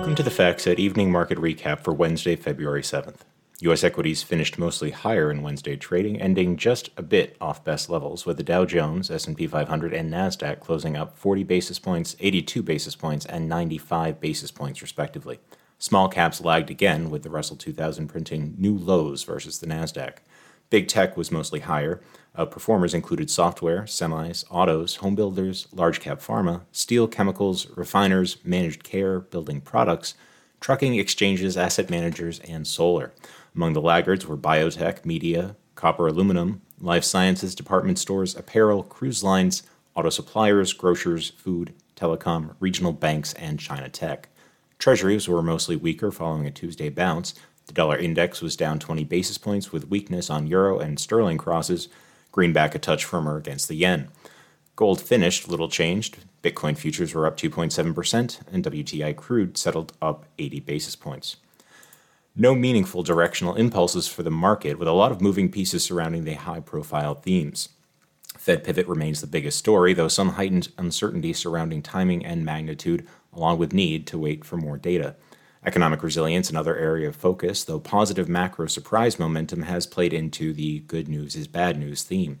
Welcome to the FactSet Evening Market Recap for Wednesday, February 7th. U.S. equities finished mostly higher in Wednesday trading, ending just a bit off best levels, with the Dow Jones, S&P 500, and Nasdaq closing up 40 basis points, 82 basis points, and 95 basis points, respectively. Small caps lagged again, with the Russell 2000 printing new lows versus the Nasdaq. Big tech was mostly higher. Uh, Outperformers included software, semis, autos, home builders, large cap pharma, steel, chemicals, refiners, managed care, building products, trucking exchanges, asset managers, and solar. Among the laggards were biotech, media, copper aluminum, life sciences, department stores, apparel, cruise lines, auto suppliers, grocers, food, telecom, regional banks, and China tech. Treasuries were mostly weaker following a Tuesday bounce. The dollar index was down 20 basis points with weakness on euro and sterling crosses, greenback a touch firmer against the yen. Gold finished little changed. Bitcoin futures were up 2.7%, and WTI crude settled up 80 basis points. No meaningful directional impulses for the market, with a lot of moving pieces surrounding the high profile themes. Fed pivot remains the biggest story, though some heightened uncertainty surrounding timing and magnitude along with need to wait for more data. Economic resilience, another area of focus, though positive macro surprise momentum has played into the good news is bad news theme.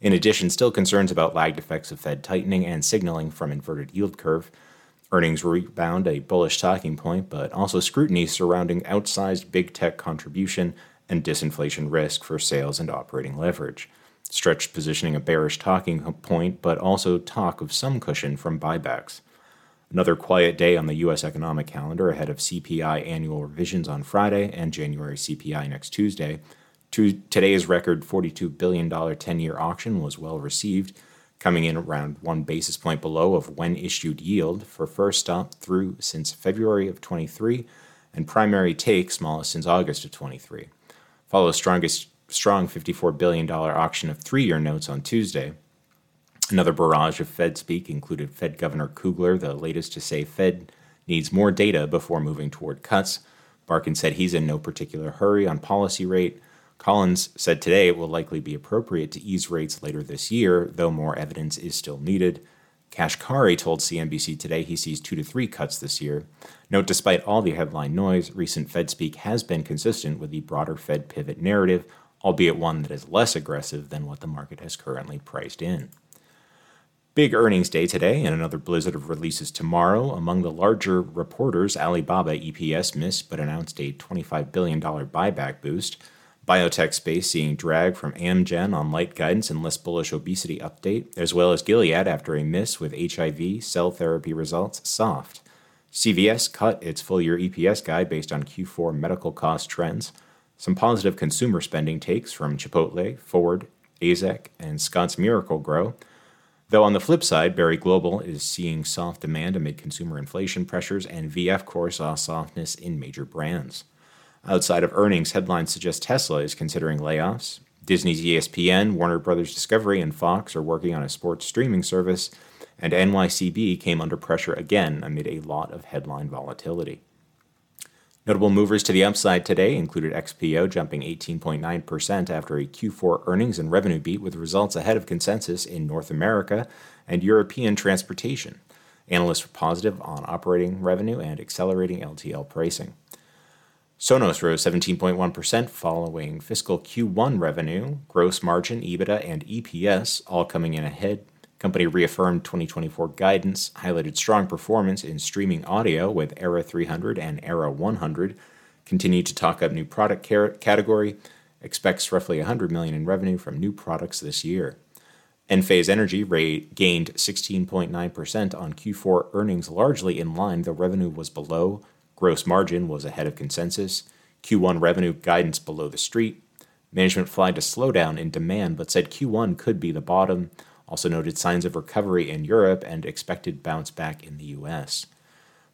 In addition, still concerns about lagged effects of Fed tightening and signaling from inverted yield curve. Earnings rebound, a bullish talking point, but also scrutiny surrounding outsized big tech contribution and disinflation risk for sales and operating leverage. Stretched positioning a bearish talking point, but also talk of some cushion from buybacks. Another quiet day on the U.S. economic calendar ahead of CPI annual revisions on Friday and January CPI next Tuesday. today's record $42 billion 10 year auction was well received, coming in around one basis point below of when issued yield for first stop through since February of 23 and primary take smallest since August of 23. Follows strongest strong $54 billion auction of three year notes on Tuesday. Another barrage of Fed speak included Fed Governor Kugler, the latest to say Fed needs more data before moving toward cuts. Barkin said he's in no particular hurry on policy rate. Collins said today it will likely be appropriate to ease rates later this year, though more evidence is still needed. Kashkari told CNBC today he sees two to three cuts this year. Note, despite all the headline noise, recent Fed speak has been consistent with the broader Fed pivot narrative, albeit one that is less aggressive than what the market has currently priced in. Big earnings day today and another blizzard of releases tomorrow. Among the larger reporters, Alibaba EPS missed but announced a $25 billion buyback boost. Biotech space seeing drag from Amgen on light guidance and less bullish obesity update, as well as Gilead after a miss with HIV cell therapy results soft. CVS cut its full year EPS guide based on Q4 medical cost trends. Some positive consumer spending takes from Chipotle, Ford, AZEK, and Scotts Miracle-Gro. Though on the flip side, Berry Global is seeing soft demand amid consumer inflation pressures, and VF Corp saw softness in major brands. Outside of earnings, headlines suggest Tesla is considering layoffs. Disney's ESPN, Warner Brothers Discovery, and Fox are working on a sports streaming service, and NYCB came under pressure again amid a lot of headline volatility. Notable movers to the upside today included XPO jumping 18.9% after a Q4 earnings and revenue beat with results ahead of consensus in North America and European transportation. Analysts were positive on operating revenue and accelerating LTL pricing. Sonos rose 17.1% following fiscal Q1 revenue, gross margin, EBITDA, and EPS all coming in ahead Company reaffirmed 2024 guidance, highlighted strong performance in streaming audio with Era 300 and Era 100, continued to talk up new product category, expects roughly 100 million in revenue from new products this year. Enphase Energy rate gained 16.9% on Q4 earnings, largely in line, though revenue was below. Gross margin was ahead of consensus. Q1 revenue guidance below the street. Management flagged a slowdown in demand, but said Q1 could be the bottom. Also noted signs of recovery in Europe and expected bounce back in the US.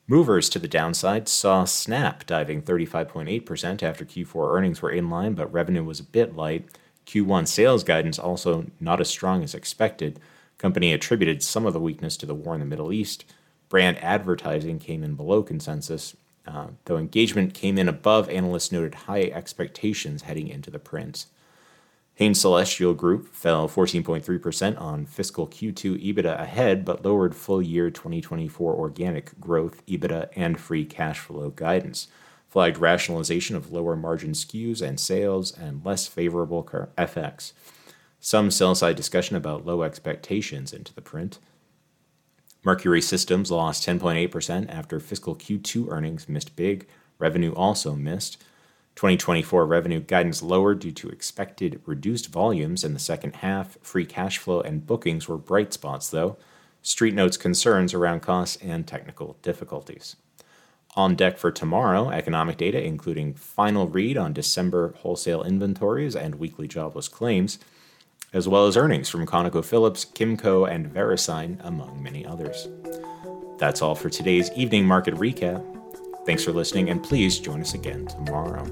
Movers to the downside saw Snap diving 35.8% after Q4 earnings were in line, but revenue was a bit light. Q1 sales guidance also not as strong as expected. Company attributed some of the weakness to the war in the Middle East. Brand advertising came in below consensus, uh, though engagement came in above analysts noted high expectations heading into the print. Hain Celestial Group fell 14.3% on fiscal Q2 EBITDA ahead, but lowered full year 2024 organic growth, EBITDA, and free cash flow guidance. Flagged rationalization of lower margin SKUs and sales and less favorable FX. Some sell side discussion about low expectations into the print. Mercury Systems lost 10.8% after fiscal Q2 earnings missed big. Revenue also missed. 2024 revenue guidance lowered due to expected reduced volumes in the second half. Free cash flow and bookings were bright spots, though. Street notes concerns around costs and technical difficulties. On deck for tomorrow, economic data, including final read on December wholesale inventories and weekly jobless claims, as well as earnings from ConocoPhillips, Kimco, and Verisign, among many others. That's all for today's evening market recap. Thanks for listening, and please join us again tomorrow.